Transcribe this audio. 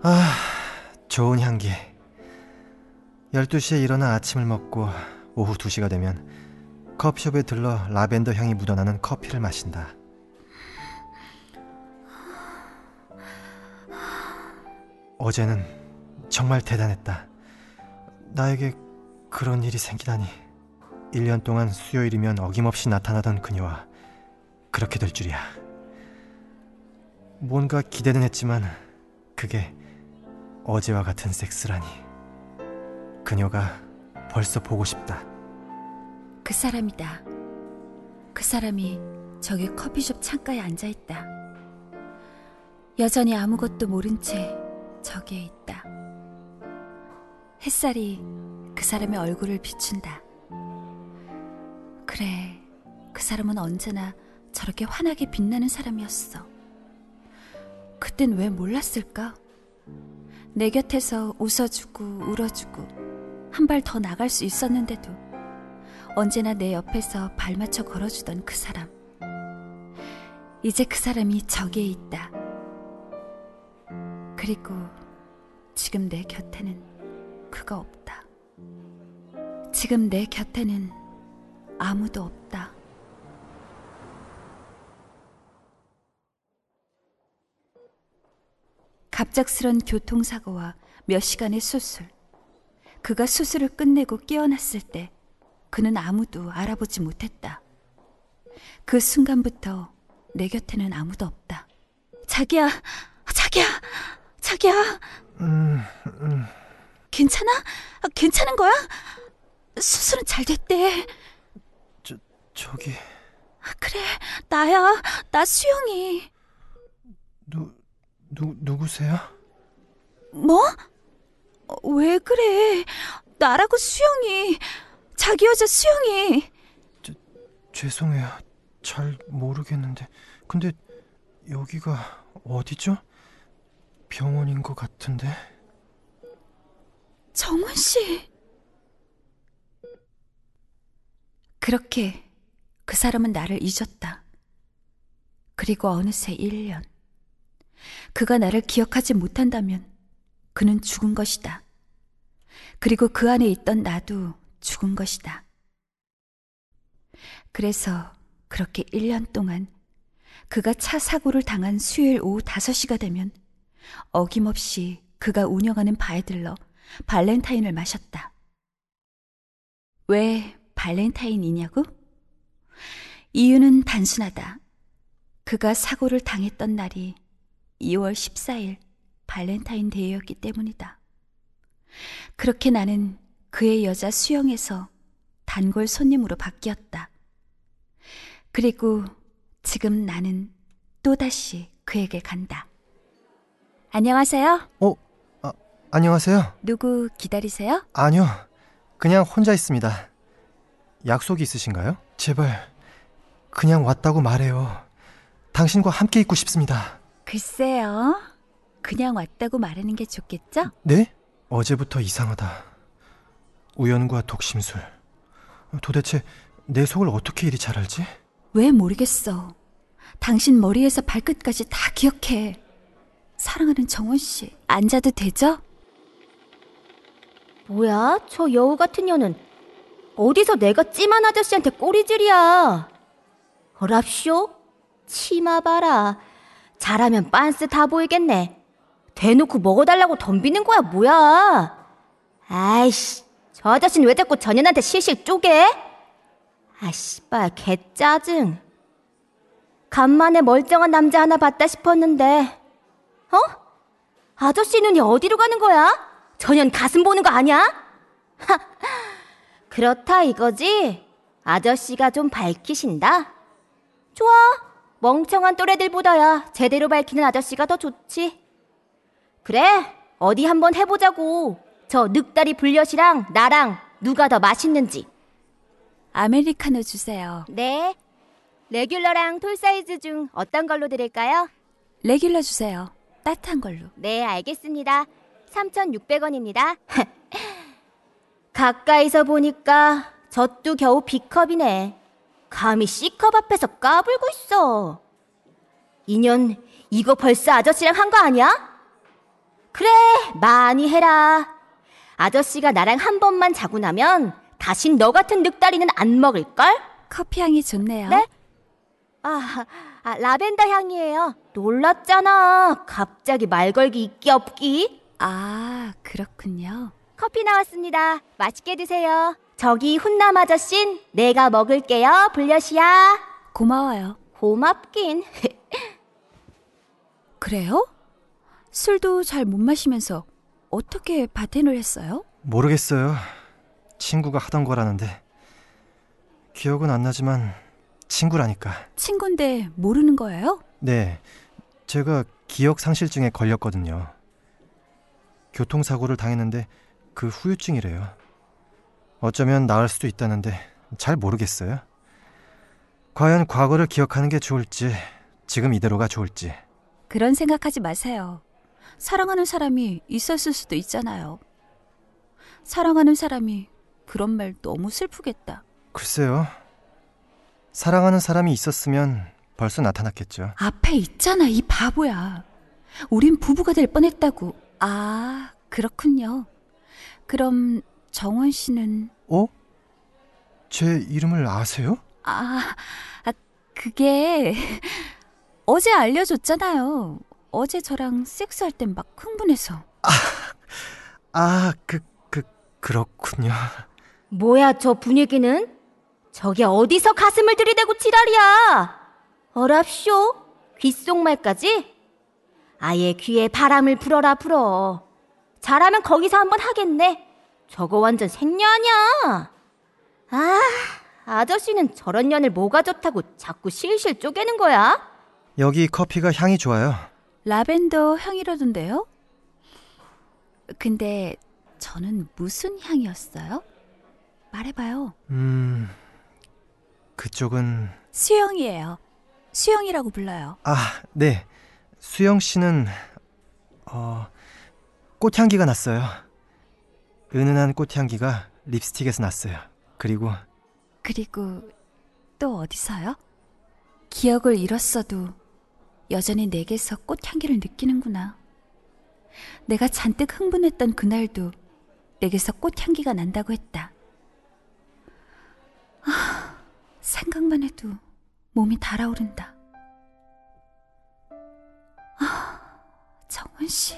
아, 좋은 향기. 12시에 일어나 아침을 먹고 오후 2시가 되면 커피숍에 들러 라벤더 향이 묻어나는 커피를 마신다. 어제는 정말 대단했다. 나에게 그런 일이 생기다니. 1년 동안 수요일이면 어김없이 나타나던 그녀와 그렇게 될 줄이야. 뭔가 기대는 했지만 그게 어제와 같은 섹스라니. 그녀가 벌써 보고 싶다. 그 사람이다. 그 사람이 저기 커피숍 창가에 앉아 있다. 여전히 아무것도 모른 채 저기에 있다. 햇살이 그 사람의 얼굴을 비춘다. 그래, 그 사람은 언제나 저렇게 환하게 빛나는 사람이었어. 그땐 왜 몰랐을까? 내 곁에서 웃어주고 울어주고 한 발 더 나갈 수 있었는데도 언제나 내 옆에서 발 맞춰 걸어주던 그 사람. 이제 그 사람이 저기에 있다. 그리고 지금 내 곁에는 그가 없다. 지금 내 곁에는 아무도 없다. 갑작스런 교통사고와 몇 시간의 수술. 그가 수술을 끝내고 깨어났을 때 그는 아무도 알아보지 못했다. 그 순간부터 내 곁에는 아무도 없다. 자기야, 자기야, 자기야. 음, 음. 괜찮아? 괜찮은 거야? 수술은 잘 됐대. 저, 저기 그래, 나야. 나 수영이. 누, 누 누구세요? 뭐? 어, 왜 그래? 나라고 수영이. 자기 여자 수영이. 죄송해요. 잘 모르겠는데. 근데 여기가 어디죠? 병원인 것 같은데. 정원 씨. 그렇게 그 사람은 나를 잊었다. 그리고 어느새 1년. 그가 나를 기억하지 못한다면 그는 죽은 것이다. 그리고 그 안에 있던 나도 죽은 것이다. 그래서 그렇게 1년 동안 그가 차 사고를 당한 수요일 오후 5시가 되면 어김없이 그가 운영하는 바에 들러 발렌타인을 마셨다. 왜 발렌타인이냐고? 이유는 단순하다. 그가 사고를 당했던 날이 2월 14일 발렌타인데이였기 때문이다. 그렇게 나는 그의 여자 수영에서 단골 손님으로 바뀌었다. 그리고 지금 나는 또다시 그에게 간다. 안녕하세요. 어, 아, 안녕하세요. 누구 기다리세요? 아니요. 그냥 혼자 있습니다. 약속이 있으신가요? 제발 그냥 왔다고 말해요. 당신과 함께 있고 싶습니다. 글쎄요. 그냥 왔다고 말하는 게 좋겠죠? 네? 어제부터 이상하다. 우연과 독심술. 도대체 내 속을 어떻게 이리 잘 알지? 왜 모르겠어. 당신 머리에서 발끝까지 다 기억해. 사랑하는 정원 씨, 앉아도 되죠? 뭐야, 저 여우 같은 년은 어디서 내가 찜한 아저씨한테 꼬리질이야. 어랍쇼? 치마 봐라. 잘하면 빤스 다 보이겠네. 대놓고 먹어달라고 덤비는 거야, 뭐야. 아이씨, 저 아저씨는 왜 자꾸 전현한테 실실 쪼개? 아, 씨발, 개 짜증. 간만에 멀쩡한 남자 하나 봤다 싶었는데, 어? 아저씨 눈이 어디로 가는 거야? 전현 가슴 보는 거 아니야? 하, 그렇다 이거지? 아저씨가 좀 밝히신다? 좋아. 멍청한 또래들보다야 제대로 밝히는 아저씨가 더 좋지. 그래, 어디 한번 해보자고. 저 늑다리 불엿이랑 나랑 누가 더 맛있는지. 아메리카노 주세요. 네. 레귤러랑 톨 사이즈 중 어떤 걸로 드릴까요? 레귤러 주세요. 따뜻한 걸로. 네, 알겠습니다. 3,600원입니다. 가까이서 보니까 젖도 겨우 B컵이네. 감히 C컵 앞에서 까불고 있어. 인연, 이거 벌써 아저씨랑 한 거 아니야? 그래, 많이 해라. 아저씨가 나랑 한 번만 자고 나면 다신 너 같은 늑다리는 안 먹을걸? 커피 향이 좋네요. 네? 아, 아, 라벤더 향이에요. 놀랐잖아. 갑자기 말 걸기 있기 없기. 아, 그렇군요. 커피 나왔습니다. 맛있게 드세요. 저기 훈남 아저씨는 내가 먹을게요. 불려시야. 고마워요. 고맙긴. 그래요? 술도 잘 못 마시면서 어떻게 바텐을 했어요? 모르겠어요. 친구가 하던 거라는데. 기억은 안 나지만 친구라니까. 친구인데 모르는 거예요? 네. 제가 기억 상실증에 걸렸거든요. 교통사고를 당했는데 그 후유증이래요. 어쩌면 나을 수도 있다는데 잘 모르겠어요. 과연 과거를 기억하는 게 좋을지, 지금 이대로가 좋을지. 그런 생각하지 마세요. 사랑하는 사람이 있었을 수도 있잖아요. 사랑하는 사람이 그런 말 너무 슬프겠다. 글쎄요. 사랑하는 사람이 있었으면 벌써 나타났겠죠. 앞에 있잖아, 이 바보야. 우린 부부가 될 뻔했다고. 아, 그렇군요. 그럼 정원 씨는 어? 제 이름을 아세요? 아, 아 그게 어제 알려줬잖아요. 어제 저랑 섹스할 땐 막 흥분해서. 아, 그, 그, 그렇군요. 뭐야, 저 분위기는? 저게 어디서 가슴을 들이대고 지랄이야? 어랍쇼? 귓속말까지? 아예 귀에 바람을 불어라 불어. 잘하면 거기서 한번 하겠네. 저거 완전 아냐? 아, 아저씨는 저런 년을 뭐가 좋다고 자꾸 실실 쪼개는 거야? 여기 커피가 향이 좋아요. 라벤더 향이라던데요? 근데 저는 무슨 향이었어요? 말해봐요. 음, 그쪽은, 수영이에요. 수영이라고 불러요. 아, 네. 수영 씨는, 어, 꽃향기가 났어요. 은은한 꽃향기가 립스틱에서 났어요. 그리고, 그리고 또 어디서요? 기억을 잃었어도 여전히 내게서 꽃향기를 느끼는구나. 내가 잔뜩 흥분했던 그날도 내게서 꽃향기가 난다고 했다. 아, 생각만 해도 몸이 달아오른다. 아, 정원 씨.